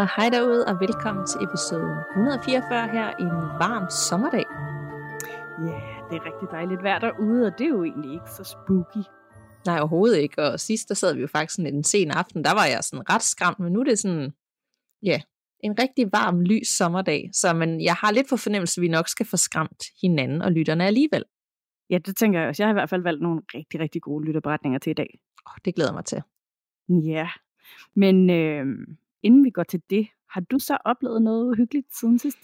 Og hej derude, og velkommen til episode 144 her en varm sommerdag. Ja, yeah, det er rigtig dejligt vejr derude, og det er jo egentlig ikke så spooky. Nej, overhovedet ikke. Og sidst, der sad vi jo faktisk sådan en sen aften, der var jeg sådan ret skræmt, men nu er det sådan, ja, en rigtig varm, lys sommerdag. Så men jeg har lidt på fornemmelse, at vi nok skal få skræmt hinanden og lytterne alligevel. Ja, det tænker jeg også. Jeg har i hvert fald valgt nogle rigtig, rigtig gode lytterberetninger til i dag. Oh, det glæder mig til. Ja, men øh, inden vi går til det, har du så oplevet noget uhyggeligt siden sidst?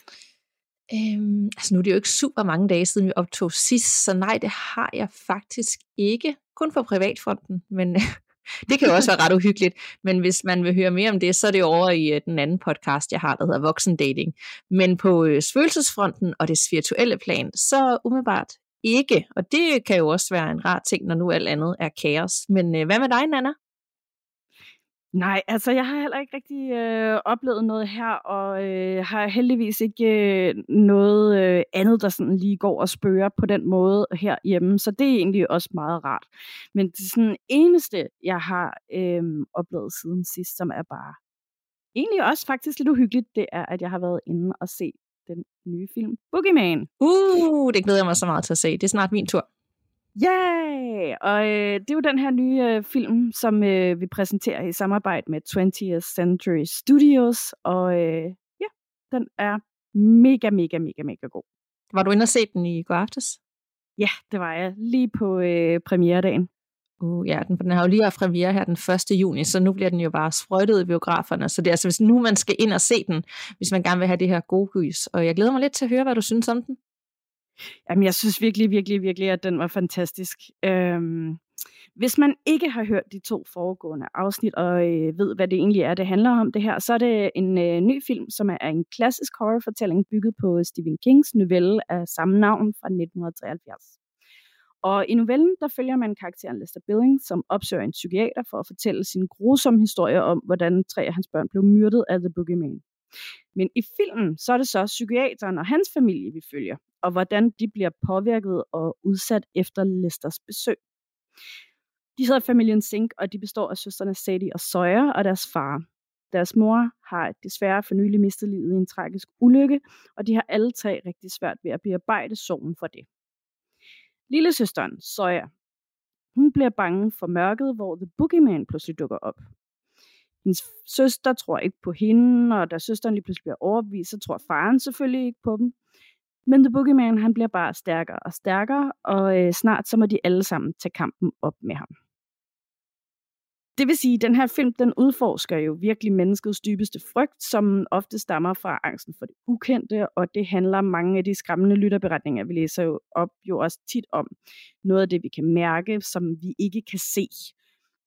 Øhm, altså nu er det jo ikke super mange dage siden vi optog sidst, så nej, det har jeg faktisk ikke. Kun for privatfronten, men det kan jo også være ret uhyggeligt. Men hvis man vil høre mere om det, så er det over i uh, den anden podcast, jeg har, der hedder Voksen Dating. Men på øh, uh, følelsesfronten og det virtuelle plan, så umiddelbart ikke. Og det kan jo også være en rar ting, når nu alt andet er kaos. Men uh, hvad med dig, Nana? Nej, altså jeg har heller ikke rigtig øh, oplevet noget her, og øh, har heldigvis ikke øh, noget øh, andet, der sådan lige går og spørger på den måde herhjemme, så det er egentlig også meget rart. Men det sådan eneste, jeg har øh, oplevet siden sidst, som er bare egentlig også faktisk lidt uhyggeligt, det er, at jeg har været inde og se den nye film Boogeyman. Uh, det glæder jeg mig så meget til at se. Det er snart min tur. Ja, og øh, det er jo den her nye øh, film, som øh, vi præsenterer i samarbejde med 20th Century Studios, og øh, ja, den er mega, mega, mega, mega god. Var du inde og se den i går aftes? Ja, det var jeg, lige på øh, premieredagen. Uh, ja, den, den har jo lige haft premiere her den 1. juni, så nu bliver den jo bare sprøjtet i biograferne. Så det er altså, hvis nu man skal ind og se den, hvis man gerne vil have det her gode gys. Og jeg glæder mig lidt til at høre, hvad du synes om den. Jamen, jeg synes virkelig, virkelig, virkelig, at den var fantastisk. Øhm, hvis man ikke har hørt de to foregående afsnit og øh, ved, hvad det egentlig er, det handler om det her, så er det en øh, ny film, som er en klassisk horrorfortælling bygget på Stephen Kings novelle af samme navn fra 1973. Og i novellen, der følger man karakteren Lester Billing, som opsøger en psykiater for at fortælle sin grusomme historie om, hvordan tre af hans børn blev myrdet af The Boogeyman. Men i filmen, så er det så psykiateren og hans familie, vi følger, og hvordan de bliver påvirket og udsat efter Lesters besøg. De hedder familien Sink, og de består af søsterne Sadie og Sawyer og deres far. Deres mor har desværre for nylig mistet livet i en tragisk ulykke, og de har alle tre rigtig svært ved at bearbejde sorgen for det. Lille søsteren, Sawyer, hun bliver bange for mørket, hvor The Boogeyman pludselig dukker op. Hendes søster tror ikke på hende, og da søsteren lige pludselig bliver overbevist, så tror faren selvfølgelig ikke på dem. Men The Boogeyman, han bliver bare stærkere og stærkere, og øh, snart så må de alle sammen tage kampen op med ham. Det vil sige, at den her film, den udforsker jo virkelig menneskets dybeste frygt, som ofte stammer fra angsten for det ukendte, og det handler mange af de skræmmende lytterberetninger, vi læser jo op, jo også tit om. Noget af det, vi kan mærke, som vi ikke kan se.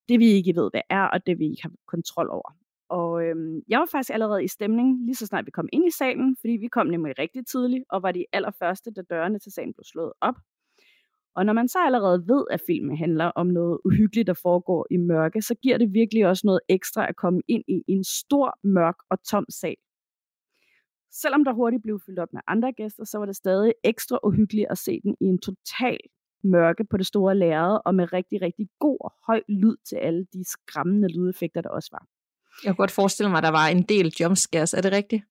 Det vi ikke ved, hvad er, og det vi ikke har kontrol over. Og øhm, jeg var faktisk allerede i stemning, lige så snart vi kom ind i salen, fordi vi kom nemlig rigtig tidligt, og var de allerførste, da dørene til salen blev slået op. Og når man så allerede ved, at filmen handler om noget uhyggeligt, der foregår i mørke, så giver det virkelig også noget ekstra at komme ind i en stor, mørk og tom sal. Selvom der hurtigt blev fyldt op med andre gæster, så var det stadig ekstra uhyggeligt at se den i en total mørke på det store lærred, og med rigtig, rigtig god og høj lyd til alle de skræmmende lydeffekter, der også var. Jeg kunne godt forestille mig, at der var en del jumpscares. Er det rigtigt?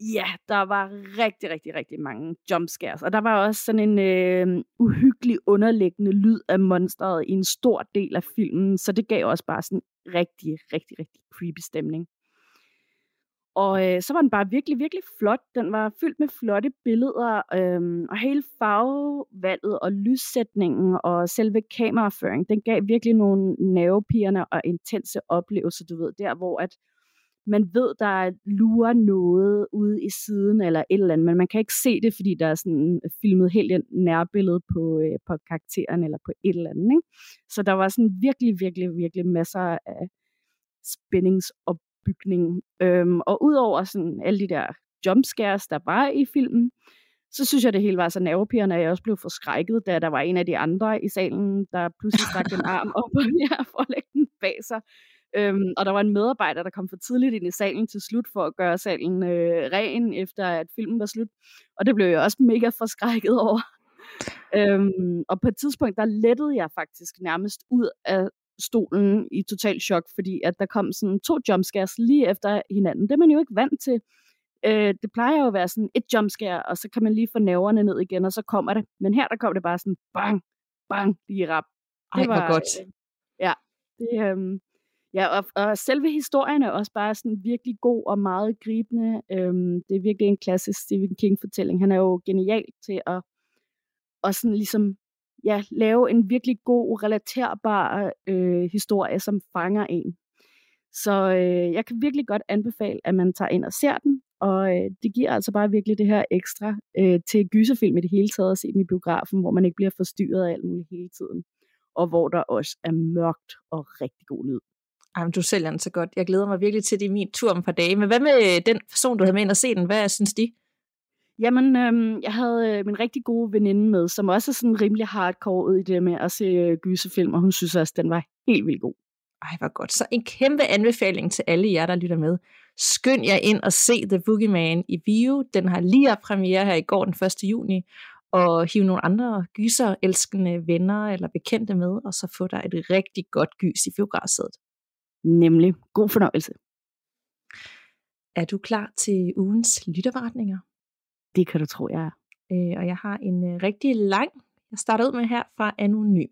Ja, der var rigtig, rigtig, rigtig mange jumpscares. Og der var også sådan en øh, uhyggelig underliggende lyd af monsteret i en stor del af filmen. Så det gav også bare sådan rigtig, rigtig, rigtig creepy stemning. Og øh, så var den bare virkelig, virkelig flot. Den var fyldt med flotte billeder, øh, og hele farvevalget og lyssætningen og selve kameraføringen, den gav virkelig nogle nervepirrende og intense oplevelser, du ved, der hvor at man ved, der lurer noget ude i siden eller et eller andet, men man kan ikke se det, fordi der er sådan filmet helt et nærbillede på, øh, på karakteren eller på et eller andet. Ikke? Så der var sådan virkelig, virkelig, virkelig masser af bygningen. Øhm, og udover sådan alle de der jumpscares, der var i filmen, så synes jeg, det hele var så nervepirrende, at jeg også blev forskrækket, da der var en af de andre i salen, der pludselig stak en arm op og jeg for at lægge den bag sig. Øhm, og der var en medarbejder, der kom for tidligt ind i salen til slut for at gøre salen øh, ren, efter at filmen var slut. Og det blev jeg også mega forskrækket over. øhm, og på et tidspunkt, der lettede jeg faktisk nærmest ud af stolen i total chok, fordi at der kom sådan to jumpscares lige efter hinanden. Det er man jo ikke vant til. Øh, det plejer jo at være sådan et jumpscare, og så kan man lige få nerverne ned igen, og så kommer det. Men her der kom det bare sådan bang, bang, lige rap. Det Ej, var godt. Øh, ja, det, øh, ja og, og selve historien er også bare sådan virkelig god og meget gribende. Øhm, det er virkelig en klassisk Stephen King-fortælling. Han er jo genial til at, at sådan ligesom, ja, lave en virkelig god, relaterbar øh, historie, som fanger en. Så øh, jeg kan virkelig godt anbefale, at man tager ind og ser den. Og øh, det giver altså bare virkelig det her ekstra øh, til gyserfilm i det hele taget at se dem i biografen, hvor man ikke bliver forstyrret af alt muligt hele tiden. Og hvor der også er mørkt og rigtig god lyd. Jamen, du sælger den så godt. Jeg glæder mig virkelig til det i min tur om et par dage. Men hvad med øh, den person, du havde med ind og se den? Hvad synes de? Jamen, øhm, jeg havde øh, min rigtig gode veninde med, som også er sådan rimelig hardcore ud i det med at se øh, gyserfilm, og hun synes også, at den var helt vildt god. Ej, hvor godt. Så en kæmpe anbefaling til alle jer, der lytter med. Skynd jer ind og se The Boogeyman i Vio. Den har lige haft premiere her i går den 1. juni. Og hive nogle andre gyser elskende venner eller bekendte med, og så få dig et rigtig godt gys i biografsædet. Nemlig. God fornøjelse. Er du klar til ugens lytterretninger? Det kan du tro, jeg er. Øh, og jeg har en øh, rigtig lang, jeg starter ud med her fra Anonym.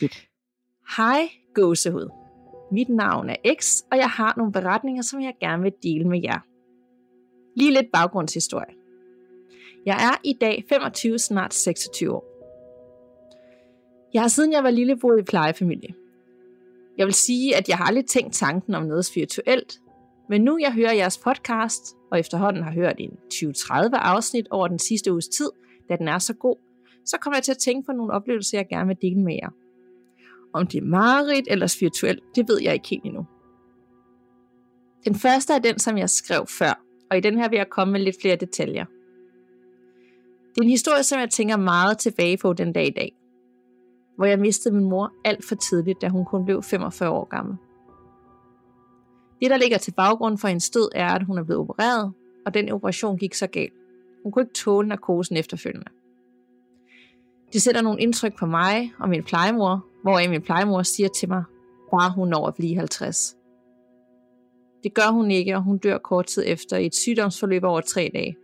Fedt. Hej gåsehud. Mit navn er X, og jeg har nogle beretninger, som jeg gerne vil dele med jer. Lige lidt baggrundshistorie. Jeg er i dag 25, snart 26 år. Jeg har siden jeg var lille boet i plejefamilie. Jeg vil sige, at jeg har aldrig tænkt tanken om noget spirituelt, men nu jeg hører jeres podcast, og efterhånden har hørt en 20-30 afsnit over den sidste uges tid, da den er så god, så kommer jeg til at tænke på nogle oplevelser, jeg gerne vil dele med jer. Om det er mareridt eller spirituelt, det ved jeg ikke helt endnu. Den første er den, som jeg skrev før, og i den her vil jeg komme med lidt flere detaljer. Det er en historie, som jeg tænker meget tilbage på den dag i dag hvor jeg mistede min mor alt for tidligt, da hun kun blev 45 år gammel. Det, der ligger til baggrund for hendes død, er, at hun er blevet opereret, og den operation gik så galt. Hun kunne ikke tåle narkosen efterfølgende. Det sætter nogle indtryk på mig og min plejemor, hvor min plejemor siger til mig, bare hun når at blive 50. Det gør hun ikke, og hun dør kort tid efter i et sygdomsforløb over tre dage.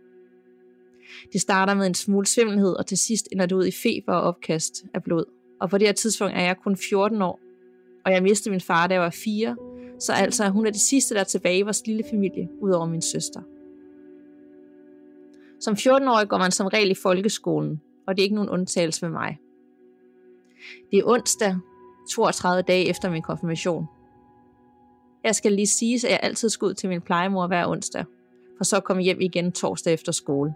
Det starter med en smule svimmelhed, og til sidst ender det ud i feber og opkast af blod. Og på det her tidspunkt er jeg kun 14 år, og jeg mistede min far, da jeg var 4, så altså hun er det sidste, der er tilbage i vores lille familie, udover min søster. Som 14-årig går man som regel i folkeskolen, og det er ikke nogen undtagelse med mig. Det er onsdag, 32 dage efter min konfirmation. Jeg skal lige sige, at jeg altid skal ud til min plejemor hver onsdag, for så komme hjem igen torsdag efter skole.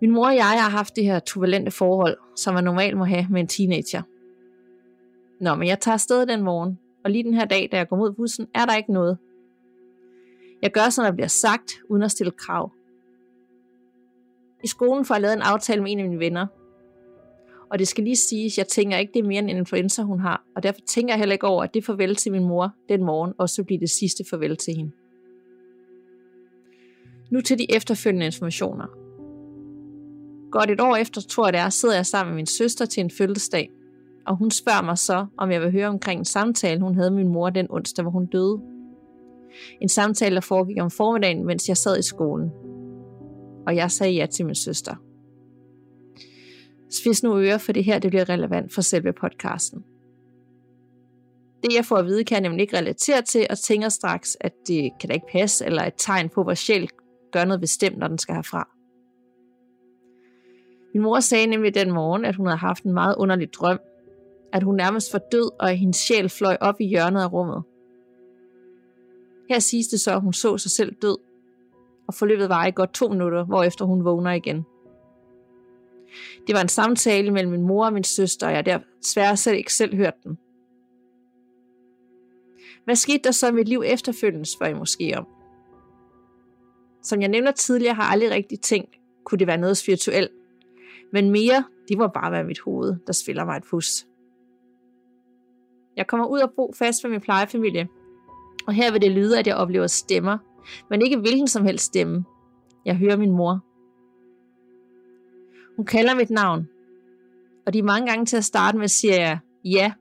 Min mor og jeg har haft det her turbulente forhold, som man normalt må have med en teenager. Nå, men jeg tager afsted den morgen, og lige den her dag, da jeg går mod bussen, er der ikke noget. Jeg gør, som der bliver sagt, uden at stille krav. I skolen får jeg lavet en aftale med en af mine venner. Og det skal lige siges, jeg tænker ikke, det er mere end en influenza, hun har, og derfor tænker jeg heller ikke over, at det farvel til min mor den morgen også bliver det sidste farvel til hende. Nu til de efterfølgende informationer. Godt et år efter, tror jeg det er, sidder jeg sammen med min søster til en fødselsdag. Og hun spørger mig så, om jeg vil høre omkring en samtale, hun havde med min mor den onsdag, hvor hun døde. En samtale, der foregik om formiddagen, mens jeg sad i skolen. Og jeg sagde ja til min søster. Spids nu øre, for det her det bliver relevant for selve podcasten. Det jeg får at vide, kan jeg nemlig ikke relatere til, og tænker straks, at det kan da ikke passe, eller et tegn på, hvor sjæl gør noget bestemt, når den skal herfra. Min mor sagde nemlig den morgen, at hun havde haft en meget underlig drøm. At hun nærmest var død, og at hendes sjæl fløj op i hjørnet af rummet. Her siges det så, at hun så sig selv død, og forløbet var i godt to minutter, hvorefter hun vågner igen. Det var en samtale mellem min mor og min søster, og jeg der desværre selv ikke selv hørt den. Hvad skete der så i mit liv efterfølgende, spørger I måske om. Som jeg nævner tidligere, har jeg aldrig rigtig tænkt, kunne det være noget spirituelt. Men mere, det var bare være mit hoved, der spiller mig et pus. Jeg kommer ud og bo fast med min plejefamilie, og her vil det lyde, at jeg oplever stemmer, men ikke hvilken som helst stemme. Jeg hører min mor. Hun kalder mit navn, og de mange gange til at starte med siger jeg ja,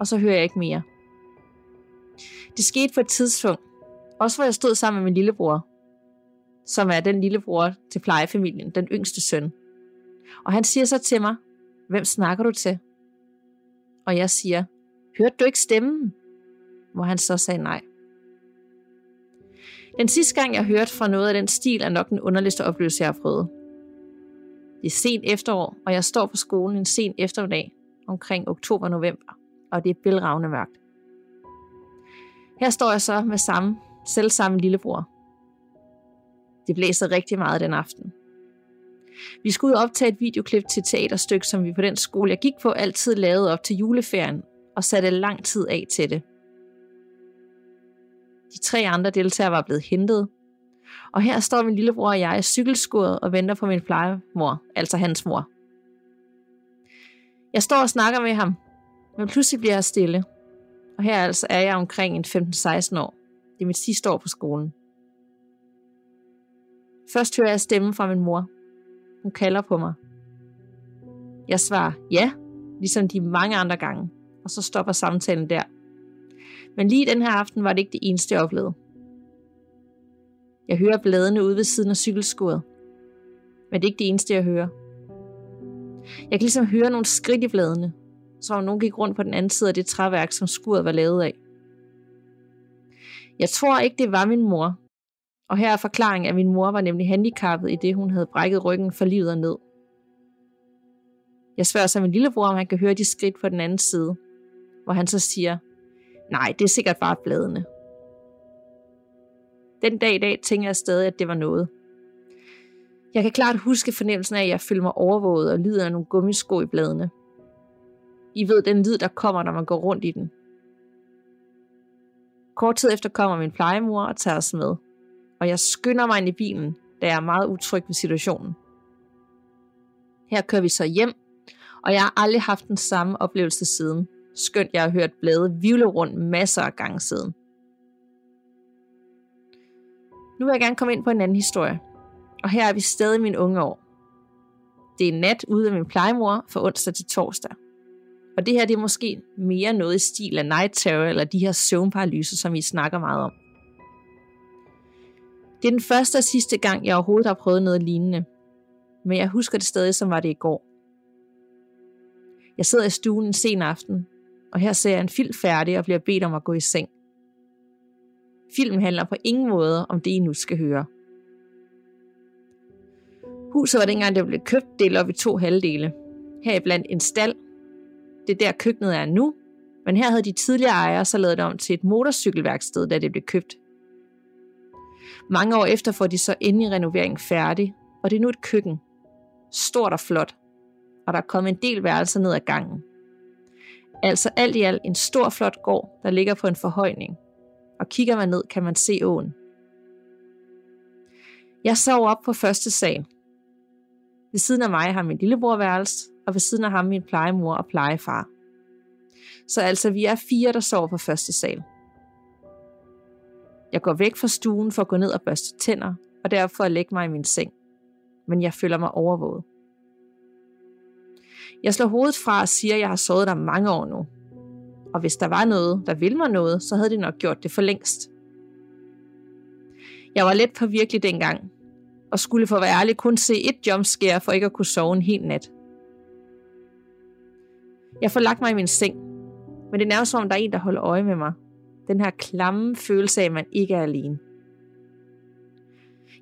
og så hører jeg ikke mere. Det skete på et tidspunkt, også hvor jeg stod sammen med min lillebror, som er den lillebror til plejefamilien, den yngste søn. Og han siger så til mig, hvem snakker du til? Og jeg siger, hørte du ikke stemmen? Hvor han så sagde nej. Den sidste gang, jeg hørte fra noget af den stil, er nok den underligste oplevelse, jeg har prøvet. Det er sent efterår, og jeg står på skolen en sen eftermiddag omkring oktober-november, og det er bælragende mørkt. Her står jeg så med samme, selv samme lillebror. Det blæser rigtig meget den aften. Vi skulle ud og optage et videoklip til et teaterstykke, som vi på den skole, jeg gik på, altid lavede op til juleferien, og satte lang tid af til det. De tre andre deltagere var blevet hentet, og her står min lillebror og jeg i cykelskuret og venter på min plejemor, altså hans mor. Jeg står og snakker med ham, men pludselig bliver jeg stille. Og her altså er jeg omkring en 15-16 år. Det er mit sidste år på skolen. Først hører jeg stemmen fra min mor. Hun kalder på mig. Jeg svarer ja, ligesom de mange andre gange, og så stopper samtalen der. Men lige den her aften var det ikke det eneste, jeg oplevede. Jeg hører bladene ude ved siden af cykelskuret. Men det er ikke det eneste, jeg hører. Jeg kan ligesom høre nogle skridt i bladene, som om nogen gik rundt på den anden side af det træværk, som skuret var lavet af. Jeg tror ikke, det var min mor. Og her er forklaringen, at min mor var nemlig handicappet i det, hun havde brækket ryggen for livet og ned. Jeg spørger så min lillebror, om han kan høre de skridt på den anden side, hvor han så siger, nej, det er sikkert bare bladene. Den dag i dag tænker jeg stadig, at det var noget. Jeg kan klart huske fornemmelsen af, at jeg føler mig overvåget og lyder af nogle gummisko i bladene. I ved den lyd, der kommer, når man går rundt i den. Kort tid efter kommer min plejemor og tager os med, og jeg skynder mig ind i bilen, da jeg er meget utryg ved situationen. Her kører vi så hjem, og jeg har aldrig haft den samme oplevelse siden, skønt jeg har hørt blade vivle rundt masser af gange siden. Nu vil jeg gerne komme ind på en anden historie, og her er vi stadig i mine unge år. Det er nat ude af min plejemor fra onsdag til torsdag. Og det her det er måske mere noget i stil af night terror eller de her søvnparalyser, som vi snakker meget om. Det er den første og sidste gang, jeg overhovedet har prøvet noget lignende. Men jeg husker det stadig, som var det i går. Jeg sidder i stuen en sen aften, og her ser jeg en film færdig og bliver bedt om at gå i seng. Filmen handler på ingen måde om det, I nu skal høre. Huset var dengang, det blev købt, delt op i to halvdele. Heriblandt en stald. Det er der køkkenet er nu, men her havde de tidligere ejere så lavet det om til et motorcykelværksted, da det blev købt. Mange år efter får de så endelig renoveringen færdig, og det er nu et køkken. Stort og flot, og der er kommet en del værelser ned ad gangen. Altså alt i alt en stor flot gård, der ligger på en forhøjning. Og kigger man ned, kan man se åen. Jeg sov op på første sal. Ved siden af mig har min lillebror værelse, og ved siden af ham min plejemor og plejefar. Så altså, vi er fire, der sover på første sal. Jeg går væk fra stuen for at gå ned og børste tænder, og derfor at lægge mig i min seng. Men jeg føler mig overvåget. Jeg slår hovedet fra og siger, at jeg har sovet der mange år nu. Og hvis der var noget, der ville mig noget, så havde de nok gjort det for længst. Jeg var let på virkelig dengang, og skulle for at være ærlig kun se et jumpscare for ikke at kunne sove en hel nat. Jeg får lagt mig i min seng, men det er nærmest som om, der er en, der holder øje med mig. Den her klamme følelse af, at man ikke er alene.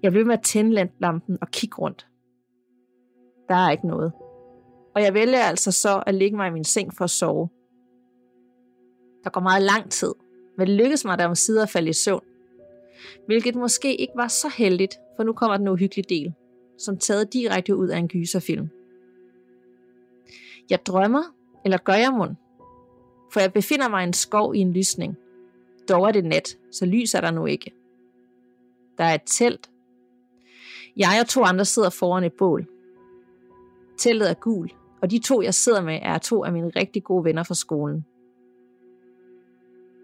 Jeg bliver med at tænde lampen og kigge rundt. Der er ikke noget. Og jeg vælger altså så at ligge mig i min seng for at sove. Der går meget lang tid, men det lykkedes mig, da om sider at falde i søvn. Hvilket måske ikke var så heldigt, for nu kommer den uhyggelige del, som taget direkte ud af en gyserfilm. Jeg drømmer, eller gør jeg mund? For jeg befinder mig i en skov i en lysning. Dog er det nat, så lys er der nu ikke. Der er et telt. Jeg og to andre sidder foran et bål. Teltet er gul, og de to, jeg sidder med, er to af mine rigtig gode venner fra skolen.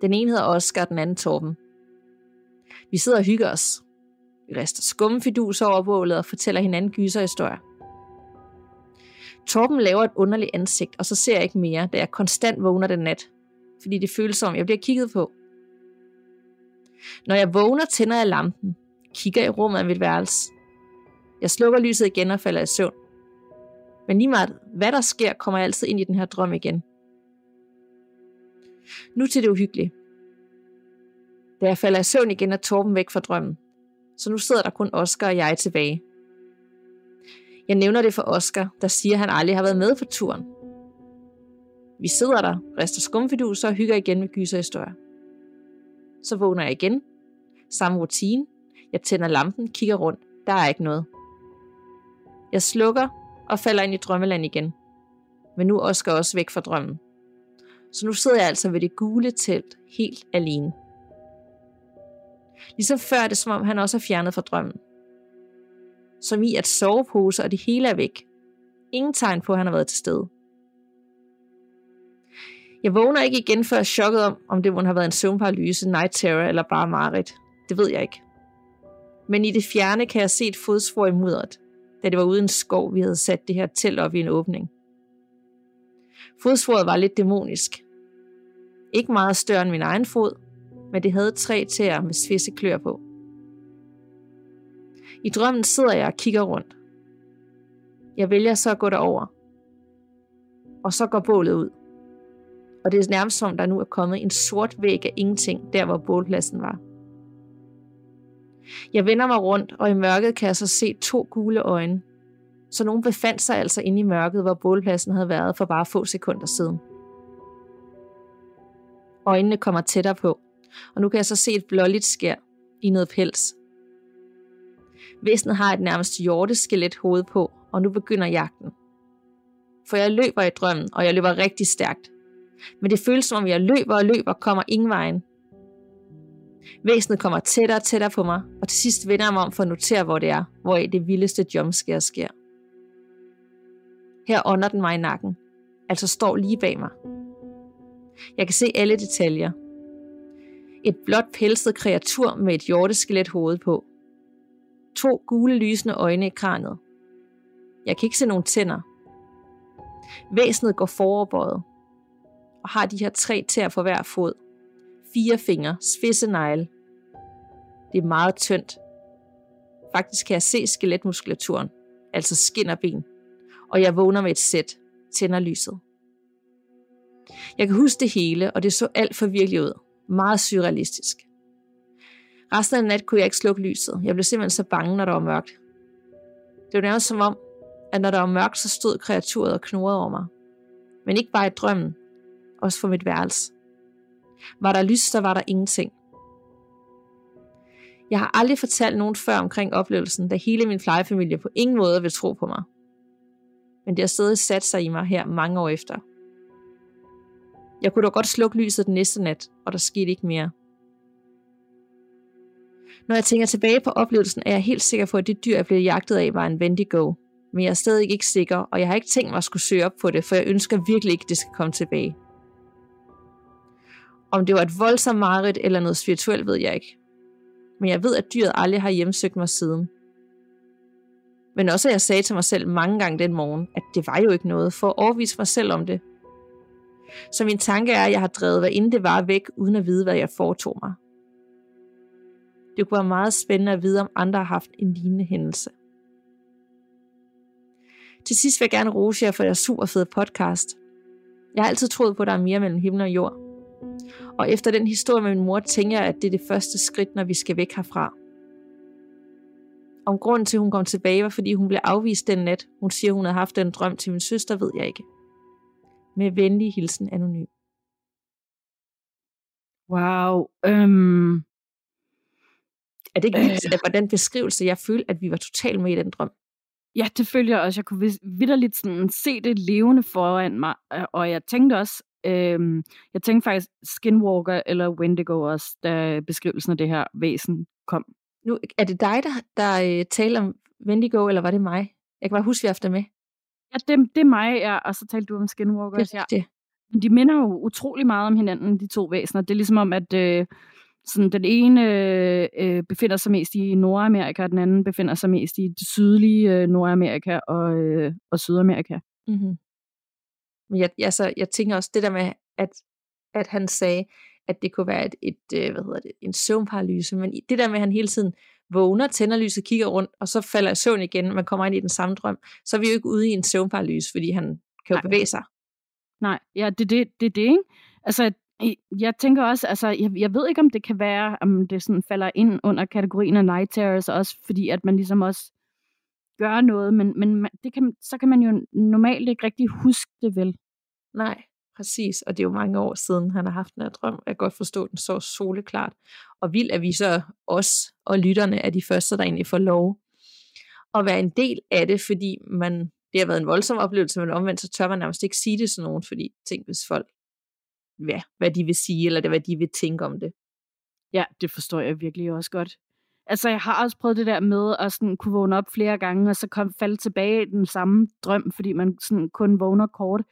Den ene hedder Oscar, den anden Torben. Vi sidder og hygger os. Vi rester skumfidus over bålet og fortæller hinanden gyserhistorier. Torben laver et underligt ansigt, og så ser jeg ikke mere, da jeg konstant vågner den nat, fordi det føles som, jeg bliver kigget på. Når jeg vågner, tænder jeg lampen, kigger i rummet af mit værelse. Jeg slukker lyset igen og falder i søvn. Men lige meget hvad der sker, kommer jeg altid ind i den her drøm igen. Nu til det uhyggelige. Da jeg falder i søvn igen, er Torben væk fra drømmen. Så nu sidder der kun Oscar og jeg tilbage. Jeg nævner det for Oscar, der siger, at han aldrig har været med på turen. Vi sidder der, rester skumfiduser og hygger igen med gyserhistorier. Så vågner jeg igen. Samme rutine. Jeg tænder lampen, kigger rundt. Der er ikke noget. Jeg slukker og falder ind i drømmeland igen. Men nu er Oscar også væk fra drømmen. Så nu sidder jeg altså ved det gule telt helt alene. Ligesom før er det som om han også er fjernet fra drømmen. Som i at sovepose og det hele er væk. Ingen tegn på, at han har været til stede. Jeg vågner ikke igen, før chokket om, om det må have været en søvnparalyse, night terror eller bare mareridt. Det ved jeg ikke. Men i det fjerne kan jeg se et fodspor i mudderet, da det var uden skov, vi havde sat det her telt op i en åbning. Fodsporet var lidt dæmonisk. Ikke meget større end min egen fod, men det havde tre tæer med svisse klør på. I drømmen sidder jeg og kigger rundt. Jeg vælger så at gå derover. Og så går bålet ud. Og det er nærmest som, der nu er kommet en sort væg af ingenting, der hvor bålpladsen var. Jeg vender mig rundt, og i mørket kan jeg så se to gule øjne. Så nogen befandt sig altså inde i mørket, hvor bålpladsen havde været for bare få sekunder siden. Øjnene kommer tættere på, og nu kan jeg så se et blåligt skær i noget pels. Væsenet har et nærmest hjorteskelet hoved på, og nu begynder jagten. For jeg løber i drømmen, og jeg løber rigtig stærkt. Men det føles som om jeg løber og løber, kommer ingen vejen. Væsenet kommer tættere og tættere på mig, og til sidst vender jeg mig om for at notere, hvor det er, hvor det vildeste jumpscare sker. Her ånder den mig i nakken, altså står lige bag mig. Jeg kan se alle detaljer. Et blåt pelset kreatur med et hjorteskelet hoved på. To gule lysende øjne i kraniet. Jeg kan ikke se nogen tænder. Væsenet går foroverbøjet og har de her tre tæer for hver fod. Fire fingre, spidse negle. Det er meget tyndt. Faktisk kan jeg se skeletmuskulaturen, altså skin og ben, og jeg vågner med et sæt, tænder lyset. Jeg kan huske det hele, og det så alt for virkelig ud. Meget surrealistisk. Resten af nat kunne jeg ikke slukke lyset. Jeg blev simpelthen så bange, når der var mørkt. Det var nærmest som om, at når der var mørkt, så stod kreaturet og knurrede over mig. Men ikke bare i drømmen, også for mit værelse. Var der lys, så var der ingenting. Jeg har aldrig fortalt nogen før omkring oplevelsen, da hele min plejefamilie på ingen måde vil tro på mig. Men det har stadig sat sig i mig her mange år efter. Jeg kunne da godt slukke lyset den næste nat, og der skete ikke mere. Når jeg tænker tilbage på oplevelsen, er jeg helt sikker på, at det dyr, jeg blev jagtet af, var en Wendigo. Men jeg er stadig ikke sikker, og jeg har ikke tænkt mig at skulle søge op på det, for jeg ønsker virkelig ikke, at det skal komme tilbage. Om det var et voldsomt mareridt eller noget spirituelt, ved jeg ikke. Men jeg ved, at dyret aldrig har hjemsøgt mig siden. Men også at jeg sagde til mig selv mange gange den morgen, at det var jo ikke noget, for at overvise mig selv om det. Så min tanke er, at jeg har drevet, hvad inden det var væk, uden at vide, hvad jeg foretog mig. Det kunne være meget spændende at vide, om andre har haft en lignende hændelse. Til sidst vil jeg gerne rose jer for jeres super fede podcast. Jeg har altid troet på, at der er mere mellem himmel og jord. Og efter den historie med min mor, tænker jeg, at det er det første skridt, når vi skal væk herfra. Om grunden til, at hun kom tilbage, var fordi hun blev afvist den nat. Hun siger, hun havde haft den drøm til min søster, ved jeg ikke. Med venlig hilsen anonym. Wow. Øhm, Er det ikke vildt, at var den beskrivelse, jeg følte, at vi var totalt med i den drøm? ja, det følger jeg også. Jeg kunne vitterligt sådan se det levende foran mig. øh, Og jeg tænkte også, øhm, jeg tænkte faktisk Skinwalker eller Wendigo også, da beskrivelsen af det her væsen kom. Nu er det dig, der, der øh, taler om Wendigo, eller var det mig? Jeg kan bare huske, vi har haft det med. Ja, det, det er mig, ja, og så talte du om skinwalkers, Det ja. Men de minder jo utrolig meget om hinanden, de to væsener. Det er ligesom om, at øh, sådan, den ene øh, befinder sig mest i Nordamerika, og den anden befinder sig mest i det sydlige øh, Nordamerika og, øh, og Sydamerika. Mm-hmm. Men jeg, altså, jeg tænker også det der med, at, at han sagde, at det kunne være et, et øh, hvad hedder det, en søvnparalyse, men det der med, at han hele tiden vågner, tænder lyset, kigger rundt, og så falder søvn igen, man kommer ind i den samme drøm, så er vi jo ikke ude i en søvnparalyse, fordi han kan jo Nej. bevæge sig. Nej, ja, det er det, det, det, ikke? Altså, jeg tænker også, altså, jeg, jeg ved ikke, om det kan være, om det sådan falder ind under kategorien af night terrors, også fordi at man ligesom også gør noget, men, men det kan, så kan man jo normalt ikke rigtig huske det vel. Nej, præcis. Og det er jo mange år siden, han har haft den her drøm. Jeg kan godt forstå, den så soleklart. Og vildt, at vi så os og lytterne er de første, der egentlig får lov at være en del af det, fordi man, det har været en voldsom oplevelse, men omvendt så tør man nærmest ikke sige det til nogen, fordi tænk hvis folk, ja, hvad de vil sige, eller det, hvad de vil tænke om det. Ja, det forstår jeg virkelig også godt. Altså, jeg har også prøvet det der med at sådan kunne vågne op flere gange, og så kom, falde tilbage i den samme drøm, fordi man sådan kun vågner kort.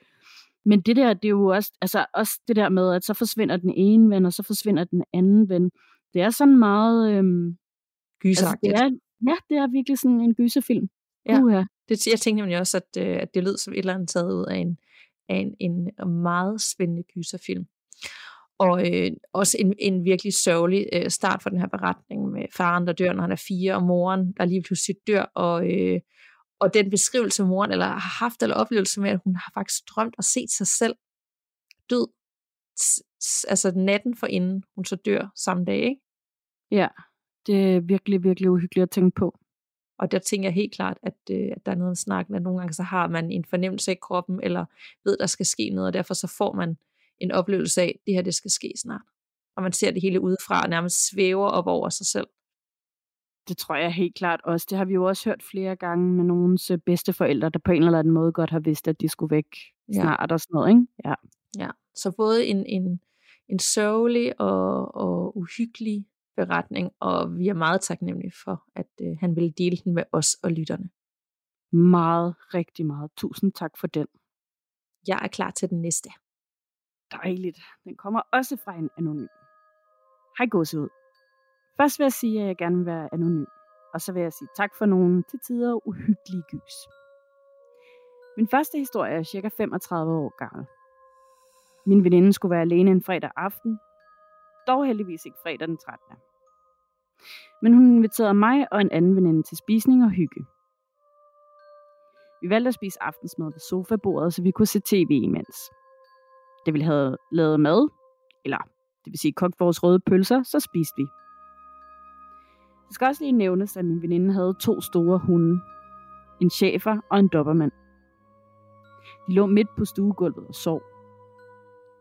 Men det der, det er jo også, altså også det der med, at så forsvinder den ene ven, og så forsvinder den anden ven. Det er sådan meget... Øhm, altså, Gysagtigt. det er, ja, det er virkelig sådan en gyserfilm. Ja. Uha. Det, jeg tænkte nemlig også, at, øh, at det lød som et eller andet taget ud af en, af en, en meget spændende gyserfilm. Og øh, også en, en virkelig sørgelig øh, start for den her beretning med faren, der dør, når han er fire, og moren, der lige pludselig dør, og, øh, og den beskrivelse, moren eller har haft eller oplevelse med, at hun har faktisk drømt og set sig selv død, altså natten for inden hun så dør samme dag, ikke? Ja, det er virkelig, virkelig uhyggeligt at tænke på. Og der tænker jeg helt klart, at, øh, at der er noget om snakken, at nogle gange så har man en fornemmelse i kroppen, eller ved, der skal ske noget, og derfor så får man en oplevelse af, at det her det skal ske snart. Og man ser det hele udefra, og nærmest svæver op over sig selv. Det tror jeg helt klart også. Det har vi jo også hørt flere gange med nogens øh, bedsteforældre, der på en eller anden måde godt har vidst, at de skulle væk Ja. snart og sådan noget, ikke? Ja. Ja. Så både en, en, en sørgelig og, og uhyggelig beretning, og vi er meget taknemmelige for, at øh, han ville dele den med os og lytterne. Meget, rigtig meget. Tusind tak for den. Jeg er klar til den næste. Dejligt. Den kommer også fra en anonym. Hej gåsehud. Først vil jeg sige, at jeg gerne vil være anonym. Og så vil jeg sige tak for nogle til tider uhyggelige gys. Min første historie er cirka 35 år gammel. Min veninde skulle være alene en fredag aften. Dog heldigvis ikke fredag den 13. Men hun inviterede mig og en anden veninde til spisning og hygge. Vi valgte at spise aftensmad ved sofabordet, så vi kunne se tv imens. Da vi havde lavet mad, eller det vil sige kogt vores røde pølser, så spiste vi. Det skal også lige nævnes, at min veninde havde to store hunde. En chefer og en dobbermand. De lå midt på stuegulvet og sov.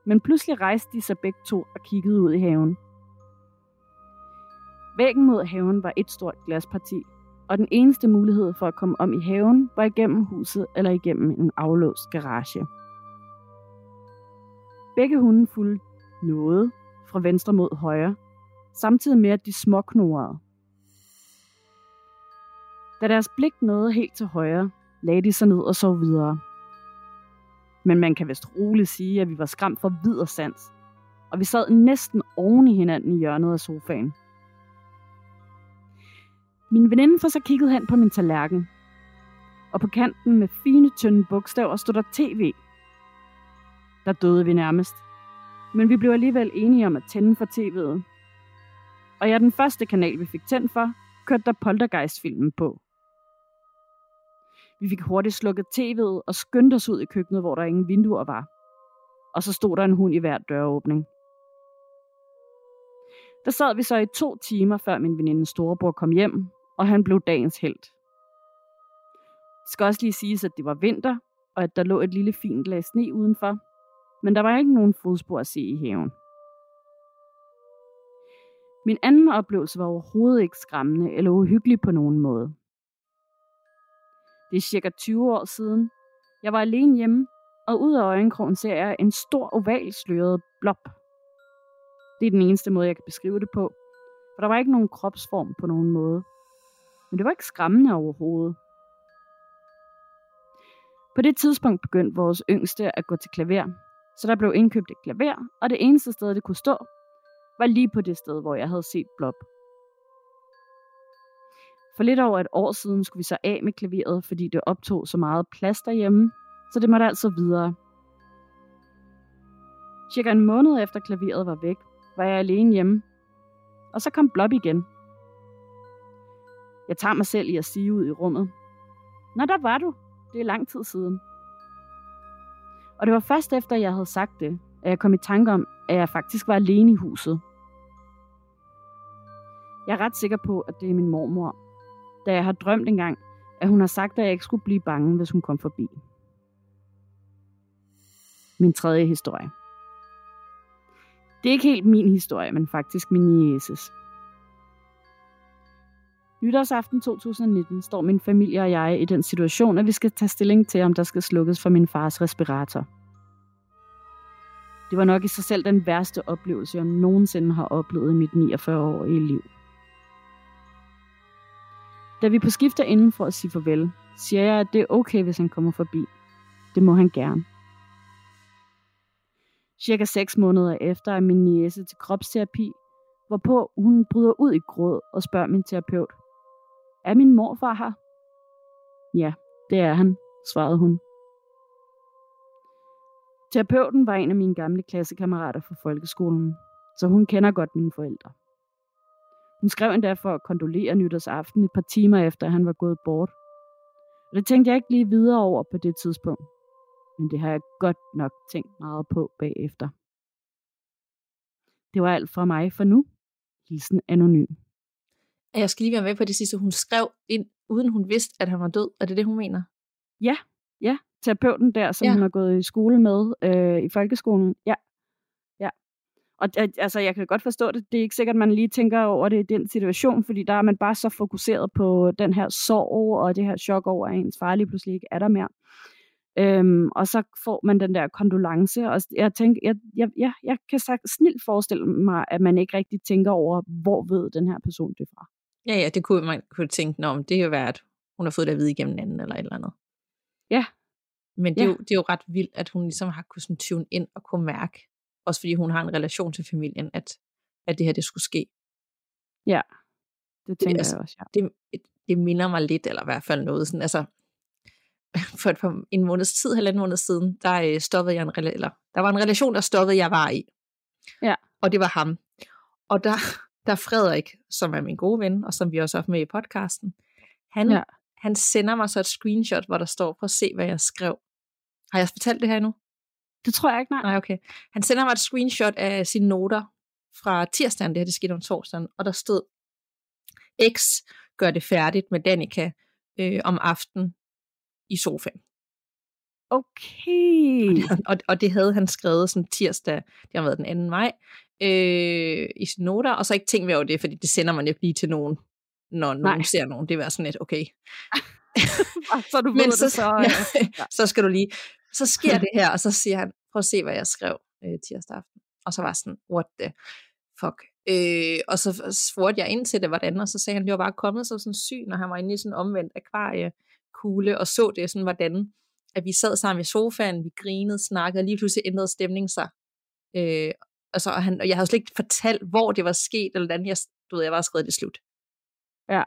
Men pludselig rejste de sig begge to og kiggede ud i haven. Væggen mod haven var et stort glasparti, og den eneste mulighed for at komme om i haven var igennem huset eller igennem en aflåst garage. Begge hunde fulgte noget fra venstre mod højre, samtidig med at de småknorede. Da deres blik nåede helt til højre, lagde de sig ned og sov videre. Men man kan vist roligt sige, at vi var skræmt for vid og sans, og vi sad næsten oven i hinanden i hjørnet af sofaen. Min veninde får så kigget hen på min tallerken, og på kanten med fine, tynde bogstaver stod der tv. Der døde vi nærmest. Men vi blev alligevel enige om at tænde for tv'et. Og ja, den første kanal, vi fik tændt for, kørte der Poltergeist-filmen på. Vi fik hurtigt slukket tv'et og skyndte os ud i køkkenet, hvor der ingen vinduer var. Og så stod der en hund i hver døråbning. Der sad vi så i to timer, før min venindes storebror kom hjem, og han blev dagens held. Det skal også lige siges, at det var vinter, og at der lå et lille fint lag sne udenfor, men der var ikke nogen fodspor at se i haven. Min anden oplevelse var overhovedet ikke skræmmende eller uhyggelig på nogen måde. Det er cirka 20 år siden. Jeg var alene hjemme, og ud af øjenkrogen ser jeg en stor oval sløret blob. Det er den eneste måde, jeg kan beskrive det på, for der var ikke nogen kropsform på nogen måde. Men det var ikke skræmmende overhovedet. På det tidspunkt begyndte vores yngste at gå til klaver, så der blev indkøbt et klaver, og det eneste sted, det kunne stå, var lige på det sted, hvor jeg havde set Blob. For lidt over et år siden skulle vi så af med klaveret, fordi det optog så meget plads derhjemme, så det måtte altså videre. Cirka en måned efter klaveret var væk, var jeg alene hjemme. Og så kom Blob igen. Jeg tager mig selv i at sige ud i rummet. Nå, der var du. Det er lang tid siden. Og det var først efter, jeg havde sagt det, at jeg kom i tanke om, at jeg faktisk var alene i huset. Jeg er ret sikker på, at det er min mormor, da jeg har drømt engang, at hun har sagt, at jeg ikke skulle blive bange, hvis hun kom forbi. Min tredje historie. Det er ikke helt min historie, men faktisk min nieces. Nytårsaften 2019 står min familie og jeg i den situation, at vi skal tage stilling til, om der skal slukkes for min fars respirator. Det var nok i sig selv den værste oplevelse, jeg nogensinde har oplevet i mit 49-årige liv. Da vi på skift er inden for at sige farvel, siger jeg, at det er okay, hvis han kommer forbi. Det må han gerne. Cirka 6 måneder efter er min niece til kropsterapi, hvorpå hun bryder ud i gråd og spørger min terapeut. Er min morfar her? Ja, det er han, svarede hun. Terapeuten var en af mine gamle klassekammerater fra folkeskolen, så hun kender godt mine forældre. Hun skrev endda for at kondolere nytårsaften et par timer efter, at han var gået bort. Og det tænkte jeg ikke lige videre over på det tidspunkt. Men det har jeg godt nok tænkt meget på bagefter. Det var alt fra mig for nu. Hilsen anonym. Jeg skal lige være med på det sidste. Hun skrev ind, uden hun vidste, at han var død. Er det det, hun mener? Ja, ja. Terapeuten der, som ja. hun har gået i skole med øh, i folkeskolen. Ja, og altså, jeg kan godt forstå det. Det er ikke sikkert, at man lige tænker over det i den situation, fordi der er man bare så fokuseret på den her sorg og det her chok over, at ens far lige pludselig ikke er der mere. Øhm, og så får man den der kondolence, og jeg tænker, jeg, jeg, jeg, jeg kan sagt snilt forestille mig, at man ikke rigtig tænker over, hvor ved den her person det fra. Ja, ja, det kunne man kunne tænke, om det er jo været, hun har fået det at vide igennem anden eller et eller andet. Ja. Men det er, ja. jo, det er jo ret vildt, at hun ligesom har kunnet sådan tune ind og kunne mærke, også fordi hun har en relation til familien, at, at det her det skulle ske. Ja, det tænker det, altså, jeg også, ja. Det, det minder mig lidt, eller i hvert fald noget sådan, altså, for, for en måneds tid, halvanden måned siden, der øh, stoppede jeg en, eller der var en relation, der stoppede, jeg var i. Ja. Og det var ham. Og der, der Frederik, som er min gode ven, og som vi også har haft med i podcasten, han, ja. han sender mig så et screenshot, hvor der står, prøv at se, hvad jeg skrev. Har jeg fortalt det her nu? Det tror jeg ikke, nej. Nej, okay. Han sender mig et screenshot af sine noter fra tirsdagen, det her det skete om torsdagen, og der stod, X gør det færdigt med Danika øh, om aftenen i sofaen. Okay. Og det, og, og det havde han skrevet sådan tirsdag, det har været den 2. maj, øh, i sine noter, og så ikke tænkt over det, fordi det sender man ikke lige til nogen, når nogen Nej. ser nogen. Det var sådan lidt, okay. så du Men så, det, så, ja, så skal du lige. Så sker det her, og så siger han, prøv at se, hvad jeg skrev øh, tirsdag aften. Og så var sådan, what the fuck. Øh, og så spurgte jeg ind til det, hvordan, og så sagde han, det var bare kommet så sådan syg, når han var inde i sådan omvendt akvariekugle, og så det sådan, hvordan at vi sad sammen i sofaen, vi grinede, snakkede, og lige pludselig ændrede stemningen sig. Øh, og, så, og, han, og jeg havde slet ikke fortalt, hvor det var sket, eller hvordan jeg, du ved, jeg var skrevet det slut. Ja.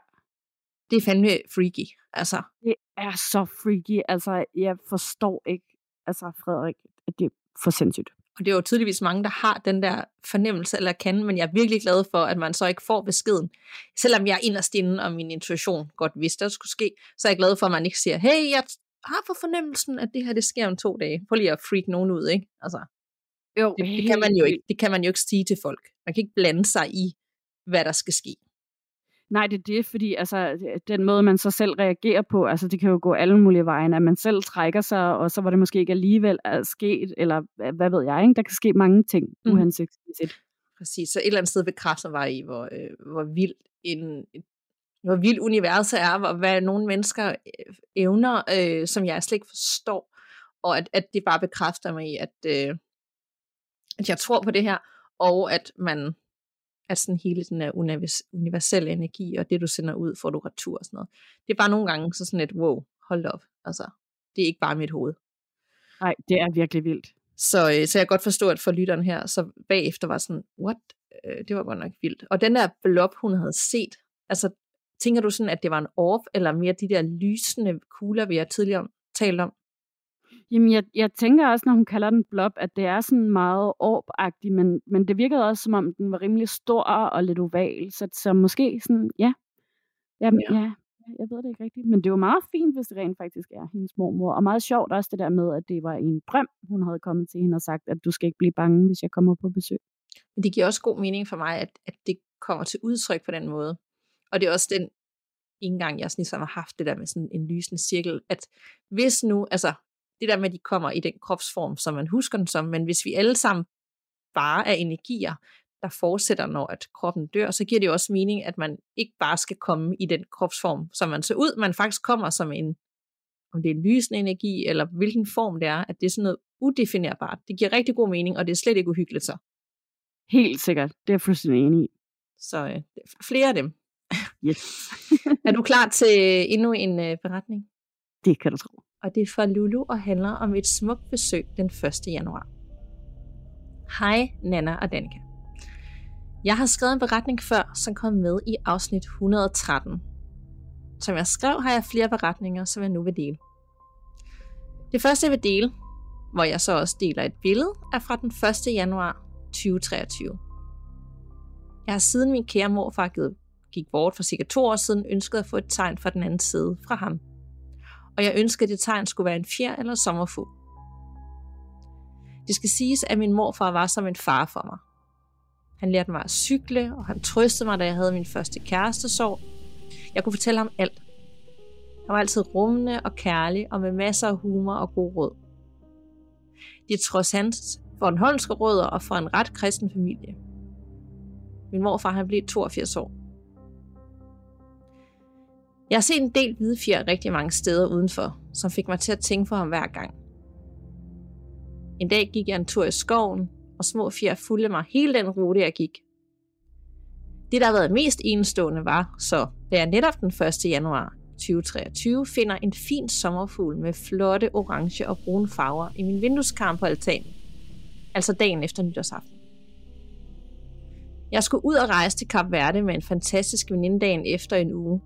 Det er fandme freaky, altså. Det er så freaky, altså jeg forstår ikke, altså Frederik, at det er for sindssygt. Og det er jo tydeligvis mange, der har den der fornemmelse eller kan, men jeg er virkelig glad for, at man så ikke får beskeden. Selvom jeg inderst inde, og min intuition godt vidste, at det skulle ske, så er jeg glad for, at man ikke siger, hey, jeg har for fornemmelsen, at det her det sker om to dage. Prøv lige at freak nogen ud, ikke? Altså, jo, det, det, kan man jo ikke, det kan man jo ikke sige til folk. Man kan ikke blande sig i, hvad der skal ske. Nej, det er det, fordi altså, den måde, man så selv reagerer på, altså det kan jo gå alle mulige veje, at man selv trækker sig, og så var det måske ikke alligevel er sket, eller hvad ved jeg, ikke? der kan ske mange ting mm. uhensigtsmæssigt. Præcis, så et eller andet sted bekræfter mig i, hvor, øh, hvor vild en, hvor vild universet er, og hvad nogle mennesker øh, evner, øh, som jeg slet ikke forstår, og at, at det bare bekræfter mig i, at, øh, at jeg tror på det her, og at man at sådan hele den her universelle energi, og det du sender ud, får du retur og sådan noget. Det er bare nogle gange så sådan et, wow, hold op. Altså, det er ikke bare mit hoved. Nej, det er virkelig vildt. Så, øh, så jeg kan godt forstå, at for lytteren her, så bagefter var sådan, what? Øh, det var godt nok vildt. Og den der blob, hun havde set, altså tænker du sådan, at det var en orb, eller mere de der lysende kugler, vi har tidligere talt om? Jamen, jeg, jeg tænker også, når hun kalder den blob, at det er sådan meget orb men, men det virkede også, som om den var rimelig stor og lidt oval, så, så måske sådan, ja, Jamen, ja. ja, jeg ved det ikke rigtigt, men det var meget fint, hvis det rent faktisk er hendes mormor, og meget sjovt også det der med, at det var en drøm, hun havde kommet til hende og sagt, at du skal ikke blive bange, hvis jeg kommer på besøg. Men det giver også god mening for mig, at, at det kommer til udtryk på den måde. Og det er også den indgang, jeg sådan ligesom har haft det der med sådan en lysende cirkel, at hvis nu, altså det der med, at de kommer i den kropsform, som man husker den som, men hvis vi alle sammen bare er energier, der fortsætter, når at kroppen dør, så giver det jo også mening, at man ikke bare skal komme i den kropsform, som man ser ud, man faktisk kommer som en, om det er lysende energi, eller hvilken form det er, at det er sådan noget udefinerbart. Det giver rigtig god mening, og det er slet ikke uhyggeligt så. Helt sikkert, det er jeg fuldstændig enig i. Så øh, flere af dem. Yes. er du klar til endnu en øh, beretning? Det kan du tro. Og det er fra Lulu og handler om et smukt besøg den 1. januar. Hej Nana og Danika. Jeg har skrevet en beretning før, som kom med i afsnit 113. Som jeg skrev, har jeg flere beretninger, som jeg nu vil dele. Det første, jeg vil dele, hvor jeg så også deler et billede, er fra den 1. januar 2023. Jeg har siden min kære morfar gik bort for cirka to år siden, ønsket at få et tegn fra den anden side fra ham. Og jeg ønskede, at det tegn skulle være en fjer eller sommerfugl. Det skal siges, at min morfar var som en far for mig. Han lærte mig at cykle, og han trøstede mig, da jeg havde min første kærestesorg. Jeg kunne fortælle ham alt. Han var altid rummende og kærlig, og med masser af humor og god råd. Det er trods hans Bornholmske rødder og fra en ret kristen familie. Min morfar han blev 82 år. Jeg har set en del hvide fjer rigtig mange steder udenfor, som fik mig til at tænke på ham hver gang. En dag gik jeg en tur i skoven, og små fjer fulgte mig hele den rute, jeg gik. Det, der har været mest enestående, var så, da jeg netop den 1. januar 2023 finder en fin sommerfugl med flotte orange og brune farver i min vindueskarm på altanen. Altså dagen efter nytårsaften. Jeg skulle ud og rejse til Kap Verde med en fantastisk veninde dagen efter en uge.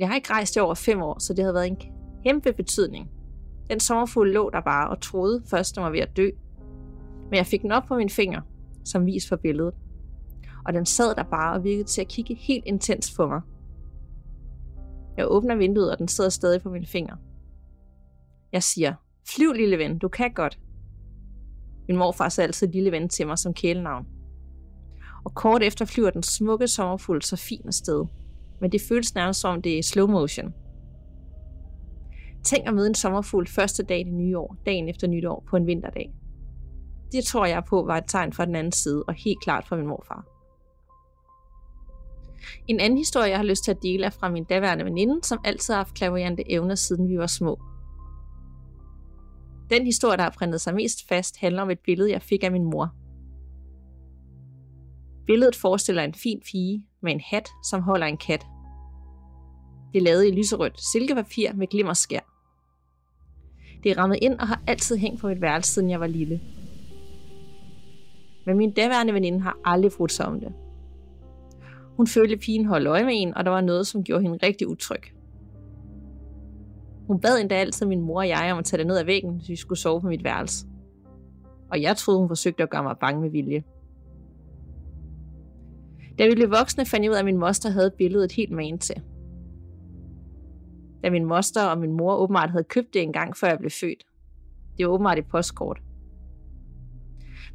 Jeg har ikke rejst i over fem år, så det havde været en kæmpe betydning. Den sommerfugl lå der bare og troede først, den var ved at dø, men jeg fik den op på min finger, som vis for billedet. Og den sad der bare og virkede til at kigge helt intens på mig. Jeg åbner vinduet, og den sidder stadig på min finger. Jeg siger, flyv lille ven, du kan godt. Min morfar sagde altid lille ven til mig som kælenavn. Og kort efter flyver den smukke sommerfugl så fint afsted. Men det føles nærmest som, det er slow motion. Tænk at møde en sommerfugl første dag i det nye år, dagen efter nytår på en vinterdag. Det tror jeg på var et tegn fra den anden side, og helt klart fra min morfar. En anden historie, jeg har lyst til at dele, er fra min daværende veninde, som altid har haft klaverjante evner, siden vi var små. Den historie, der har printet sig mest fast, handler om et billede, jeg fik af min mor. Billedet forestiller en fin pige med en hat, som holder en kat. Det er lavet i lyserødt silkepapir med glimmerskær. Det er rammet ind og har altid hængt på mit værelse, siden jeg var lille. Men min daværende veninde har aldrig brudt sig om det. Hun følte pigen holdt øje med en, og der var noget, som gjorde hende rigtig utryg. Hun bad endda altid min mor og jeg om at tage det ned af væggen, hvis vi skulle sove på mit værelse. Og jeg troede, hun forsøgte at gøre mig bange med vilje. Da vi blev voksne, fandt jeg ud af, at min moster havde billedet helt man til. Da min moster og min mor åbenbart havde købt det en gang, før jeg blev født. Det var åbenbart et postkort.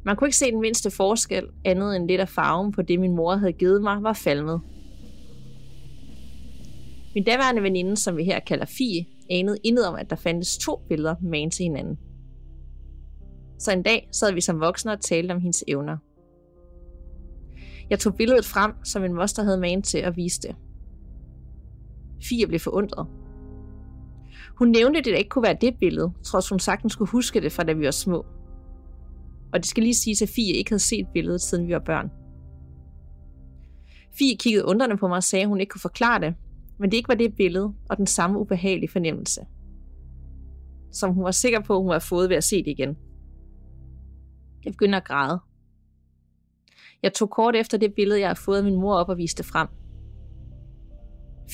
Man kunne ikke se den mindste forskel, andet end lidt af farven på det, min mor havde givet mig, var falmet. Min daværende veninde, som vi her kalder Fie, anede intet om, at der fandtes to billeder med til hinanden. Så en dag sad vi som voksne og talte om hendes evner. Jeg tog billedet frem, som min moster havde man til at vise det. Fie blev forundret. Hun nævnte, at det ikke kunne være det billede, trods hun sagtens skulle huske det fra da vi var små. Og det skal lige sige, at Fie ikke havde set billedet, siden vi var børn. Fie kiggede undrende på mig og sagde, at hun ikke kunne forklare det, men det ikke var det billede og den samme ubehagelige fornemmelse, som hun var sikker på, at hun havde fået ved at se det igen. Jeg begyndte at græde. Jeg tog kort efter det billede, jeg havde fået af min mor op og viste frem.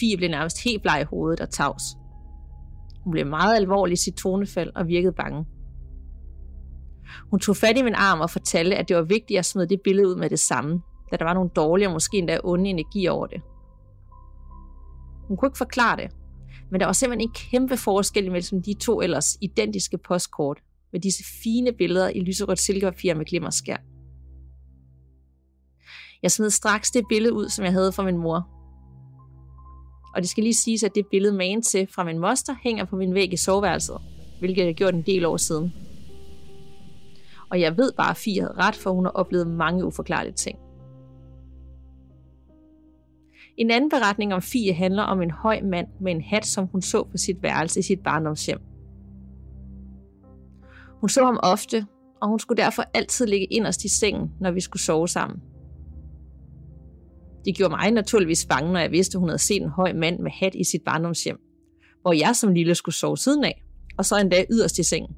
Fie blev nærmest helt bleg i hovedet og tavs. Hun blev meget alvorlig i sit tonefald og virkede bange. Hun tog fat i min arm og fortalte, at det var vigtigt at smide det billede ud med det samme, da der var nogle dårlige og måske endda onde energi over det. Hun kunne ikke forklare det, men der var simpelthen en kæmpe forskel mellem de to ellers identiske postkort med disse fine billeder i lyserødt silkepapir med glimmerskær. Jeg smed straks det billede ud, som jeg havde fra min mor. Og det skal lige siges, at det billede man til fra min moster hænger på min væg i soveværelset, hvilket jeg gjort en del år siden. Og jeg ved bare, at Fie havde ret, for hun har oplevet mange uforklarlige ting. En anden beretning om Fie handler om en høj mand med en hat, som hun så på sit værelse i sit barndomshjem. Hun så ham ofte, og hun skulle derfor altid ligge inderst i sengen, når vi skulle sove sammen. Det gjorde mig naturligvis bange, når jeg vidste, at hun havde set en høj mand med hat i sit barndomshjem, hvor jeg som lille skulle sove siden af, og så endda yderst i sengen.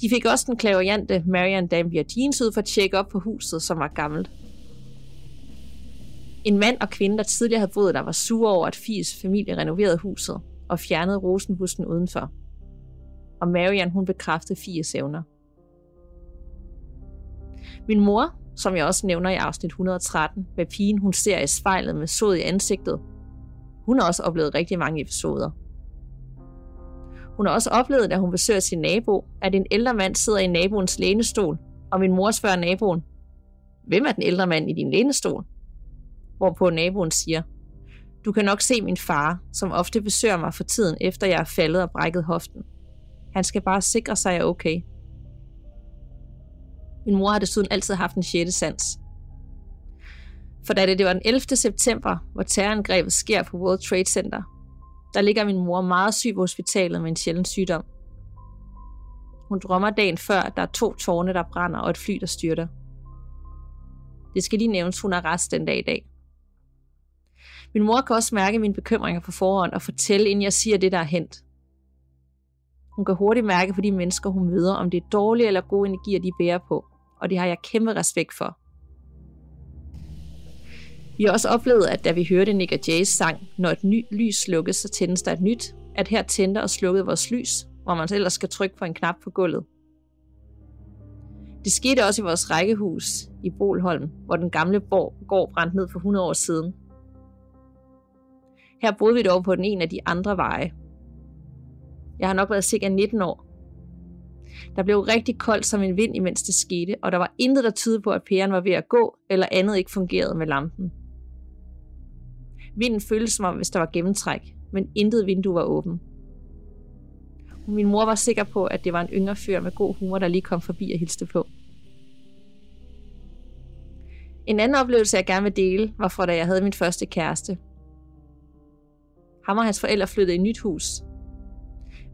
De fik også den klaverjante Marian Dampier Jeans ud for at tjekke op på huset, som var gammelt. En mand og kvinde, der tidligere havde boet der, var sure over, at Fies familie renoverede huset og fjernede rosenbussen udenfor. Og Marian, hun bekræftede Fies evner. Min mor, som jeg også nævner i afsnit 113, hvad pigen hun ser i spejlet med sod i ansigtet, hun har også oplevet rigtig mange episoder. Hun har også oplevet, da hun besøger sin nabo, at en ældre mand sidder i naboens lænestol, og min mor spørger naboen, hvem er den ældre mand i din lænestol? Hvorpå naboen siger, du kan nok se min far, som ofte besøger mig for tiden, efter jeg er faldet og brækket hoften. Han skal bare sikre sig, at jeg er okay. Min mor har desuden altid haft en sjette sans. For da det, det var den 11. september, hvor terrorangrebet sker på World Trade Center, der ligger min mor meget syg på hospitalet med en sjælden sygdom. Hun drømmer dagen før, at der er to tårne, der brænder og et fly, der styrter. Det skal lige nævnes, hun er rest den dag i dag. Min mor kan også mærke mine bekymringer på forhånd og fortælle, inden jeg siger det, der er hent. Hun kan hurtigt mærke på de mennesker, hun møder, om det er dårlige eller gode energier, de bærer på, og det har jeg kæmpe respekt for. Vi har også oplevet, at da vi hørte Nick og Jays sang, når et nyt lys slukkes, så tændes der et nyt, at her tænder og slukkede vores lys, hvor man ellers skal trykke på en knap på gulvet. Det skete også i vores rækkehus i Bolholm, hvor den gamle borg går brændt ned for 100 år siden. Her boede vi dog på den ene af de andre veje. Jeg har nok været cirka 19 år. Der blev rigtig koldt som en vind, imens det skete, og der var intet, der tydede på, at pæren var ved at gå, eller andet ikke fungerede med lampen. Vinden føltes som om, hvis der var gennemtræk, men intet vindue var åben. Min mor var sikker på, at det var en yngre fyr med god humor, der lige kom forbi og hilste på. En anden oplevelse, jeg gerne vil dele, var fra da jeg havde min første kæreste. Ham og hans forældre flyttede i et nyt hus.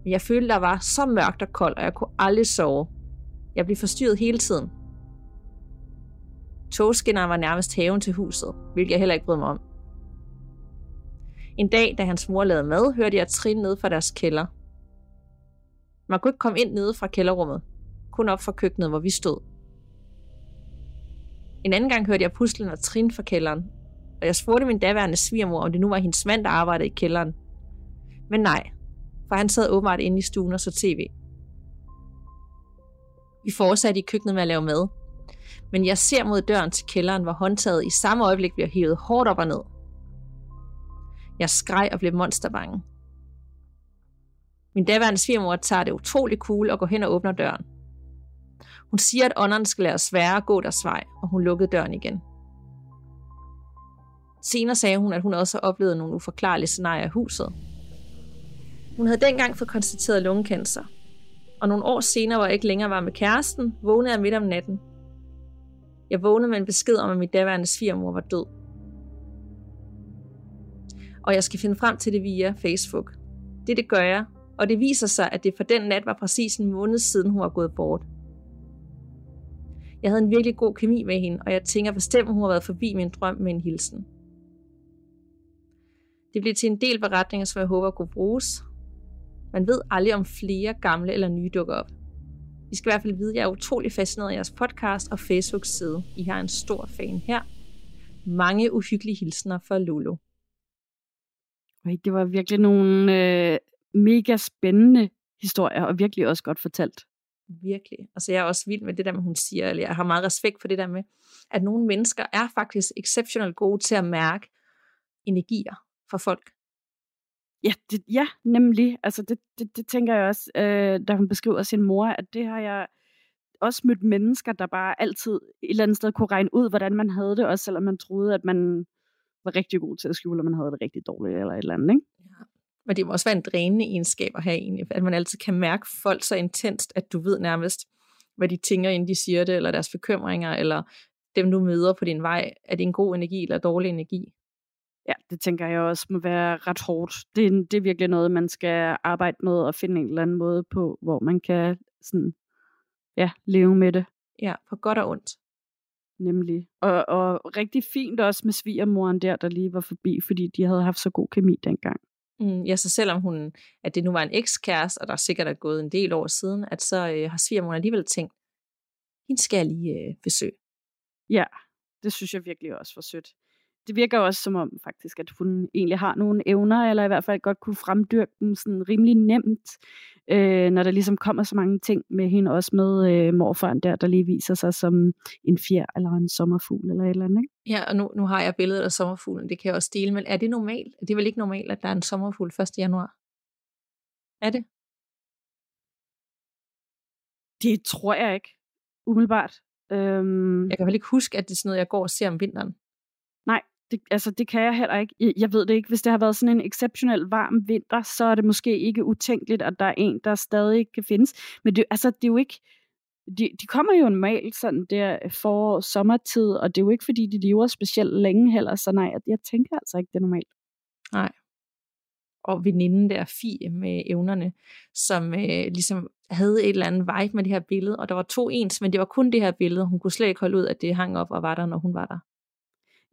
Men jeg følte, der var så mørkt og koldt, og jeg kunne aldrig sove. Jeg blev forstyrret hele tiden. Togskinneren var nærmest haven til huset, hvilket jeg heller ikke brød mig om. En dag, da hans mor lavede mad, hørte jeg trin ned fra deres kælder. Man kunne ikke komme ind nede fra kælderrummet, kun op fra køkkenet, hvor vi stod. En anden gang hørte jeg puslen og trin fra kælderen, og jeg spurgte min daværende svigermor, om det nu var hendes mand, der arbejdede i kælderen. Men nej, for han sad åbenbart inde i stuen og så tv. Vi fortsatte i køkkenet med at lave mad, men jeg ser mod døren til kælderen, hvor håndtaget i samme øjeblik bliver hævet hårdt op og ned. Jeg skreg og blev monsterbange. Min daværende svigermor tager det utrolig cool og går hen og åbner døren. Hun siger, at ånderne skal lade svære at gå deres vej, og hun lukkede døren igen. Senere sagde hun, at hun også har oplevet nogle uforklarlige scenarier i huset. Hun havde dengang fået konstateret lungekancer, og nogle år senere, hvor jeg ikke længere var med kæresten, vågnede jeg midt om natten. Jeg vågnede med en besked om, at min daværende svigermor var død og jeg skal finde frem til det via Facebook. Det, det gør jeg, og det viser sig, at det for den nat var præcis en måned siden, hun var gået bort. Jeg havde en virkelig god kemi med hende, og jeg tænker bestemt, hun har været forbi min drøm med en hilsen. Det blev til en del beretninger, som jeg håber kunne bruges. Man ved aldrig, om flere gamle eller nye dukker op. I skal i hvert fald vide, at jeg er utrolig fascineret af jeres podcast og Facebook-side. I har en stor fan her. Mange uhyggelige hilsner fra Lulu. Det var virkelig nogle øh, mega spændende historier, og virkelig også godt fortalt. Virkelig. Altså jeg er også vild med det der med, hun siger, eller jeg har meget respekt for det der med, at nogle mennesker er faktisk exceptionelt gode til at mærke energier for folk. Ja, det, ja nemlig. Altså det, det, det tænker jeg også, øh, da hun beskriver sin mor, at det har jeg også mødt mennesker, der bare altid et eller andet sted kunne regne ud, hvordan man havde det, også selvom man troede, at man var rigtig god til at skjule, at man havde det rigtig dårligt eller et eller andet. Ikke? Ja. Men det må også være en drænende egenskab at have egentlig, at man altid kan mærke folk så intenst, at du ved nærmest, hvad de tænker, inden de siger det, eller deres bekymringer, eller dem, du møder på din vej. Er det en god energi eller dårlig energi? Ja, det tænker jeg også må være ret hårdt. Det er, det er virkelig noget, man skal arbejde med og finde en eller anden måde på, hvor man kan sådan, ja, leve med det. Ja, på godt og ondt. Nemlig. Og, og rigtig fint også med svigermoren der, der lige var forbi, fordi de havde haft så god kemi dengang. Mm, ja, så selvom hun, at det nu var en ekskæreste, og der sikkert er gået en del år siden, at så øh, har svigermoren alligevel tænkt, hende skal jeg lige øh, besøge. Ja, det synes jeg virkelig også var sødt det virker også som om faktisk, at hun egentlig har nogle evner, eller i hvert fald godt kunne fremdyrke dem sådan rimelig nemt, øh, når der ligesom kommer så mange ting med hende, også med øh, morfaren der, der lige viser sig som en fjer eller en sommerfugl eller et eller andet. Ikke? Ja, og nu, nu har jeg billedet af sommerfuglen, det kan jeg også dele, men er det normalt? Det er vel ikke normalt, at der er en sommerfugl 1. januar? Er det? Det tror jeg ikke, umiddelbart. Øhm... Jeg kan vel ikke huske, at det er sådan noget, jeg går og ser om vinteren. Det, altså, det kan jeg heller ikke. Jeg, ved det ikke. Hvis det har været sådan en exceptionel varm vinter, så er det måske ikke utænkeligt, at der er en, der stadig kan findes. Men det, altså, det er jo ikke... De, de kommer jo normalt sådan der forår, sommertid, og det er jo ikke, fordi de lever specielt længe heller, så nej, jeg tænker altså ikke, det er normalt. Nej. Og veninden der, Fie, med evnerne, som øh, ligesom havde et eller andet vibe med det her billede, og der var to ens, men det var kun det her billede. Hun kunne slet ikke holde ud, at det hang op og var der, når hun var der.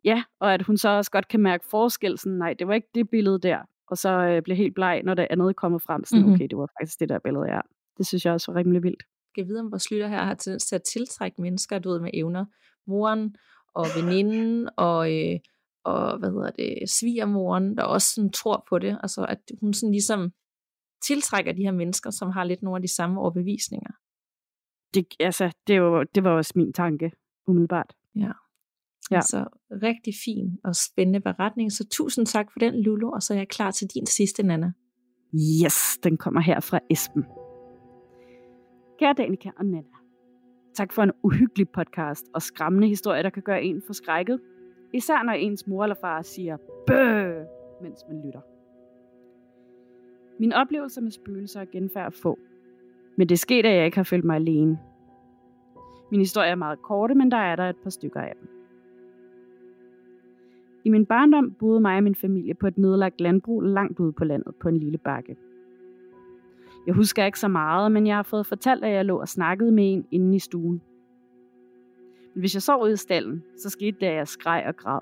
Ja, og at hun så også godt kan mærke forskel, sådan, nej, det var ikke det billede der, og så øh, bliver helt bleg, når det andet kommer frem, sådan, mm-hmm. okay, det var faktisk det der billede, ja. Det synes jeg også var rimelig vildt. Jeg ved, om vores lytter her har tendens til at tiltrække mennesker, du ved, med evner. Moren og veninden og, øh, og hvad hedder det, svigermoren, der også sådan tror på det. Altså, at hun sådan ligesom tiltrækker de her mennesker, som har lidt nogle af de samme overbevisninger. Det, altså, det, var, det var også min tanke, umiddelbart. Ja. Ja. Så rigtig fin og spændende beretning. Så tusind tak for den, Lulu, og så er jeg klar til din sidste, Nana. Yes, den kommer her fra Esben. Kære Danika og Nana, tak for en uhyggelig podcast og skræmmende historie, der kan gøre en forskrækket. Især når ens mor eller far siger bøh, mens man lytter. Min oplevelse med spøgelser er genfærd få. Men det skete, at jeg ikke har følt mig alene. Min historie er meget korte, men der er der et par stykker af dem. I min barndom boede mig og min familie på et nedlagt landbrug langt ude på landet på en lille bakke. Jeg husker ikke så meget, men jeg har fået fortalt, at jeg lå og snakkede med en inde i stuen. Men hvis jeg sov ude i stallen, så skete det, at jeg skreg og græd.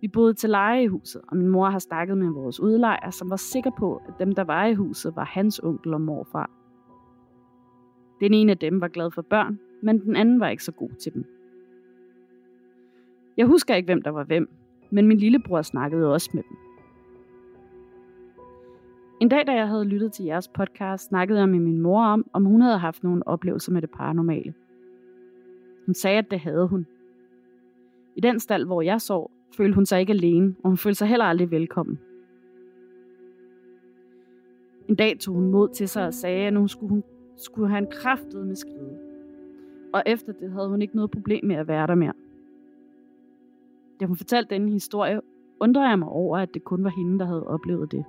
Vi boede til leje i huset, og min mor har snakket med vores udlejer, som var sikker på, at dem, der var i huset, var hans onkel og morfar. Den ene af dem var glad for børn, men den anden var ikke så god til dem. Jeg husker ikke, hvem der var hvem, men min lillebror snakkede også med dem. En dag, da jeg havde lyttet til jeres podcast, snakkede jeg med min mor om, om hun havde haft nogle oplevelser med det paranormale. Hun sagde, at det havde hun. I den stald, hvor jeg sov, følte hun sig ikke alene, og hun følte sig heller aldrig velkommen. En dag tog hun mod til sig og sagde, at nu skulle hun skulle have en kraftet med skride. Og efter det havde hun ikke noget problem med at være der mere. Da hun fortalte denne historie, undrede jeg mig over, at det kun var hende, der havde oplevet det.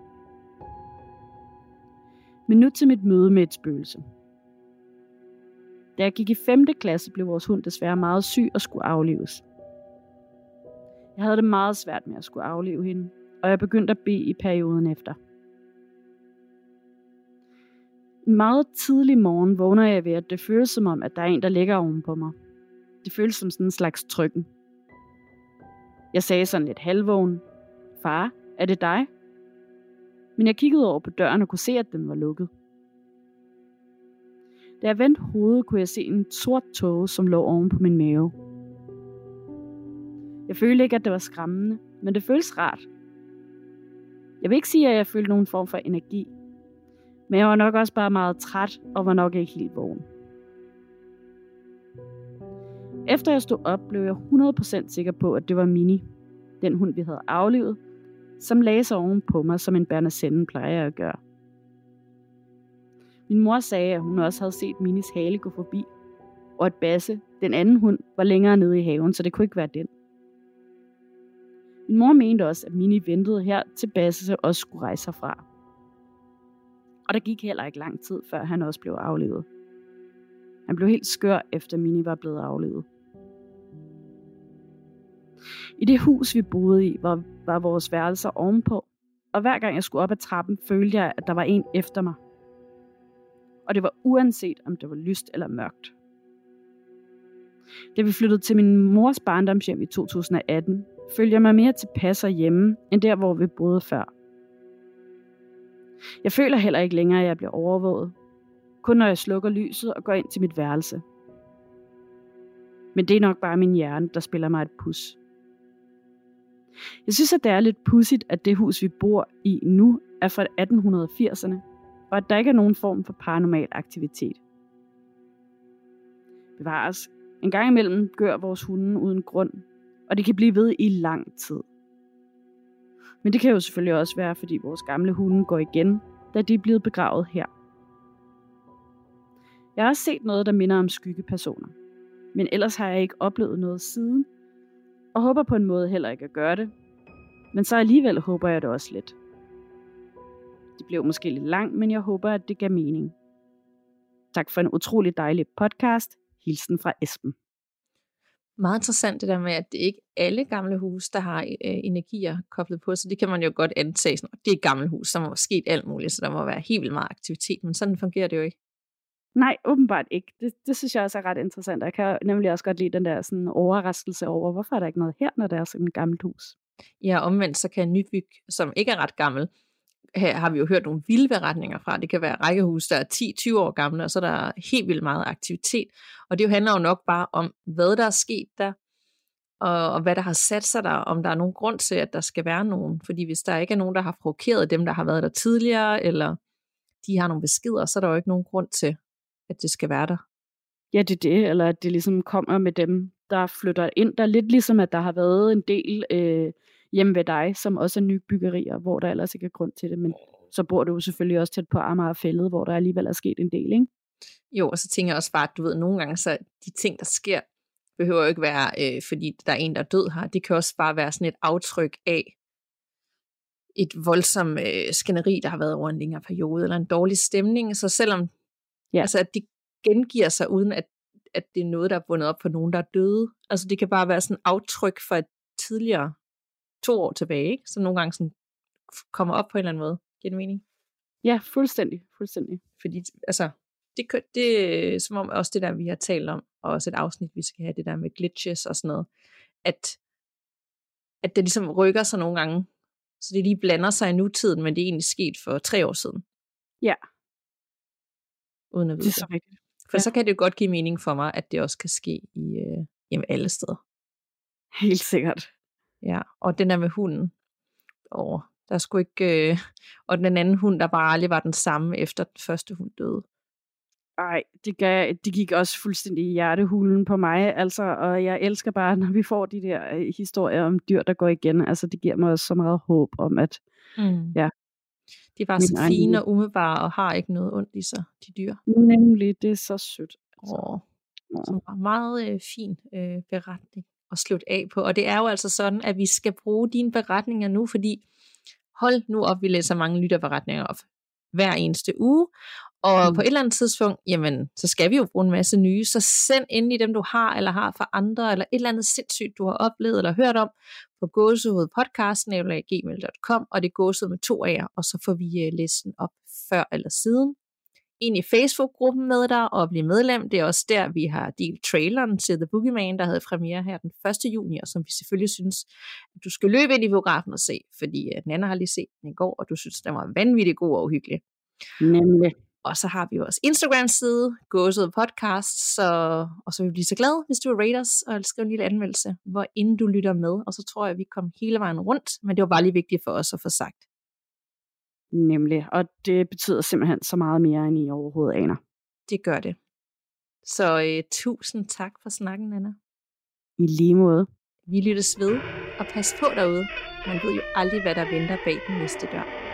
Men nu til mit møde med et spøgelse. Da jeg gik i 5. klasse, blev vores hund desværre meget syg og skulle aflives. Jeg havde det meget svært med at skulle aflive hende, og jeg begyndte at bede i perioden efter. En meget tidlig morgen vågner jeg ved, at det føles som om, at der er en, der ligger oven på mig. Det føles som sådan en slags trykken. Jeg sagde sådan lidt halvvågen. Far, er det dig? Men jeg kiggede over på døren og kunne se, at den var lukket. Da jeg vendte hovedet, kunne jeg se en sort tåge, som lå oven på min mave. Jeg følte ikke, at det var skræmmende, men det føles rart. Jeg vil ikke sige, at jeg følte nogen form for energi, men jeg var nok også bare meget træt og var nok ikke helt vågen. Efter jeg stod op, blev jeg 100% sikker på, at det var Mini, den hund, vi havde aflivet, som lagde sig oven på mig, som en Bernesende plejer at gøre. Min mor sagde, at hun også havde set Minis hale gå forbi, og at Basse, den anden hund, var længere nede i haven, så det kunne ikke være den. Min mor mente også, at Mini ventede her til Basse også skulle rejse herfra. Og der gik heller ikke lang tid, før han også blev aflevet. Han blev helt skør, efter Mini var blevet aflevet. I det hus, vi boede i, var, var vores værelser ovenpå, og hver gang jeg skulle op ad trappen, følte jeg, at der var en efter mig. Og det var uanset, om det var lyst eller mørkt. Da vi flyttede til min mors barndomshjem i 2018, følte jeg mig mere tilpas hjemme, end der, hvor vi boede før. Jeg føler heller ikke længere, at jeg bliver overvåget. Kun når jeg slukker lyset og går ind til mit værelse. Men det er nok bare min hjerne, der spiller mig et pus. Jeg synes, at det er lidt pudsigt, at det hus, vi bor i nu, er fra 1880'erne, og at der ikke er nogen form for paranormal aktivitet. Bevares. En gang imellem gør vores hunde uden grund, og det kan blive ved i lang tid. Men det kan jo selvfølgelig også være, fordi vores gamle hunde går igen, da de er blevet begravet her. Jeg har også set noget, der minder om skyggepersoner. Men ellers har jeg ikke oplevet noget siden, og håber på en måde heller ikke at gøre det. Men så alligevel håber jeg det også lidt. Det blev måske lidt langt, men jeg håber, at det gav mening. Tak for en utrolig dejlig podcast. Hilsen fra Esben. Meget interessant det der med, at det ikke er alle gamle huse, der har øh, energier koblet på, så det kan man jo godt antage, sådan, det er et gammelt hus, der må sket alt muligt, så der må være helt vildt meget aktivitet, men sådan fungerer det jo ikke. Nej, åbenbart ikke. Det, det synes jeg også er ret interessant. Jeg kan nemlig også godt lide den der sådan overraskelse over, hvorfor er der ikke noget her, når der er sådan et gammelt hus. Ja, omvendt så kan Nybyg, som ikke er ret gammel, her har vi jo hørt nogle vilde beretninger fra. Det kan være rækkehus, der er 10-20 år gamle, og så er der helt vildt meget aktivitet. Og det handler jo nok bare om, hvad der er sket der, og, og hvad der har sat sig der, om der er nogen grund til, at der skal være nogen. Fordi hvis der ikke er nogen, der har provokeret dem, der har været der tidligere, eller de har nogle beskeder, så er der jo ikke nogen grund til, at det skal være der. Ja, det er det, eller at det ligesom kommer med dem, der flytter ind. Der er lidt ligesom, at der har været en del øh, hjemme ved dig, som også er nye byggerier, hvor der ellers ikke er grund til det, men så bor du jo selvfølgelig også tæt på Amager Fællet, hvor der alligevel er sket en del, ikke? Jo, og så tænker jeg også bare, at du ved, nogle gange så de ting, der sker, behøver jo ikke være, øh, fordi der er en, der er død her. Det kan også bare være sådan et aftryk af et voldsomt øh, skænderi, der har været over en længere periode, eller en dårlig stemning. Så selvom ja. altså, at de gengiver sig, uden at, at det er noget, der er bundet op for nogen, der er døde. Altså det kan bare være sådan et aftryk for et tidligere to år tilbage, ikke? som nogle gange sådan kommer op på en eller anden måde. Giver det mening? Ja, fuldstændig. fuldstændig. Fordi altså, det, det er som om også det der, vi har talt om, og også et afsnit, vi skal have, det der med glitches og sådan noget, at, at det ligesom rykker sig nogle gange, så det lige blander sig i nutiden, men det er egentlig sket for tre år siden. Ja. Uden at vide det. er så rigtigt. For ja. så kan det jo godt give mening for mig, at det også kan ske i øh, jamen alle steder. Helt sikkert. Ja, og den der med hunden. Og der skulle ikke... Øh, og den anden hund, der bare aldrig var den samme, efter den første hund døde. Ej, det, gav, det gik også fuldstændig i hjertehulen på mig, altså, og jeg elsker bare, når vi får de der øh, historier om dyr, der går igen, altså det giver mig også så meget håb om, at mm. ja, de bare så fine og umiddelbare, og har ikke noget ondt i sig, de dyr. Nemlig, det er så sødt. Altså. Åh, så meget øh, fin øh, beretning at slutte af på. Og det er jo altså sådan, at vi skal bruge dine beretninger nu, fordi hold nu op, vi læser mange lytterberetninger op hver eneste uge, og mm. på et eller andet tidspunkt, jamen, så skal vi jo bruge en masse nye, så send ind i dem, du har, eller har for andre, eller et eller andet sindssygt, du har oplevet eller hørt om, på gåsehovedpodcast.gmail.com, og det er gåsehud med to af jer, og så får vi øh, listen op før eller siden ind i Facebook-gruppen med dig og blive medlem. Det er også der, vi har delt traileren til The Boogeyman, der havde premiere her den 1. juni, og som vi selvfølgelig synes, at du skal løbe ind i biografen og se, fordi øh, Nana har lige set den i går, og du synes, den var vanvittigt god og uhyggelig. Nemlig. Og så har vi vores Instagram-side, Gåset Podcast, så, og så vil vi blive så glade, hvis du vil rate os og skrive en lille anmeldelse, hvor inden du lytter med. Og så tror jeg, at vi kom hele vejen rundt, men det var bare lige vigtigt for os at få sagt. Nemlig, og det betyder simpelthen så meget mere, end I overhovedet aner. Det gør det. Så øh, tusind tak for snakken, Anna. I lige måde. Vi lyttes ved, og pas på derude. Man ved jo aldrig, hvad der venter bag den næste dør.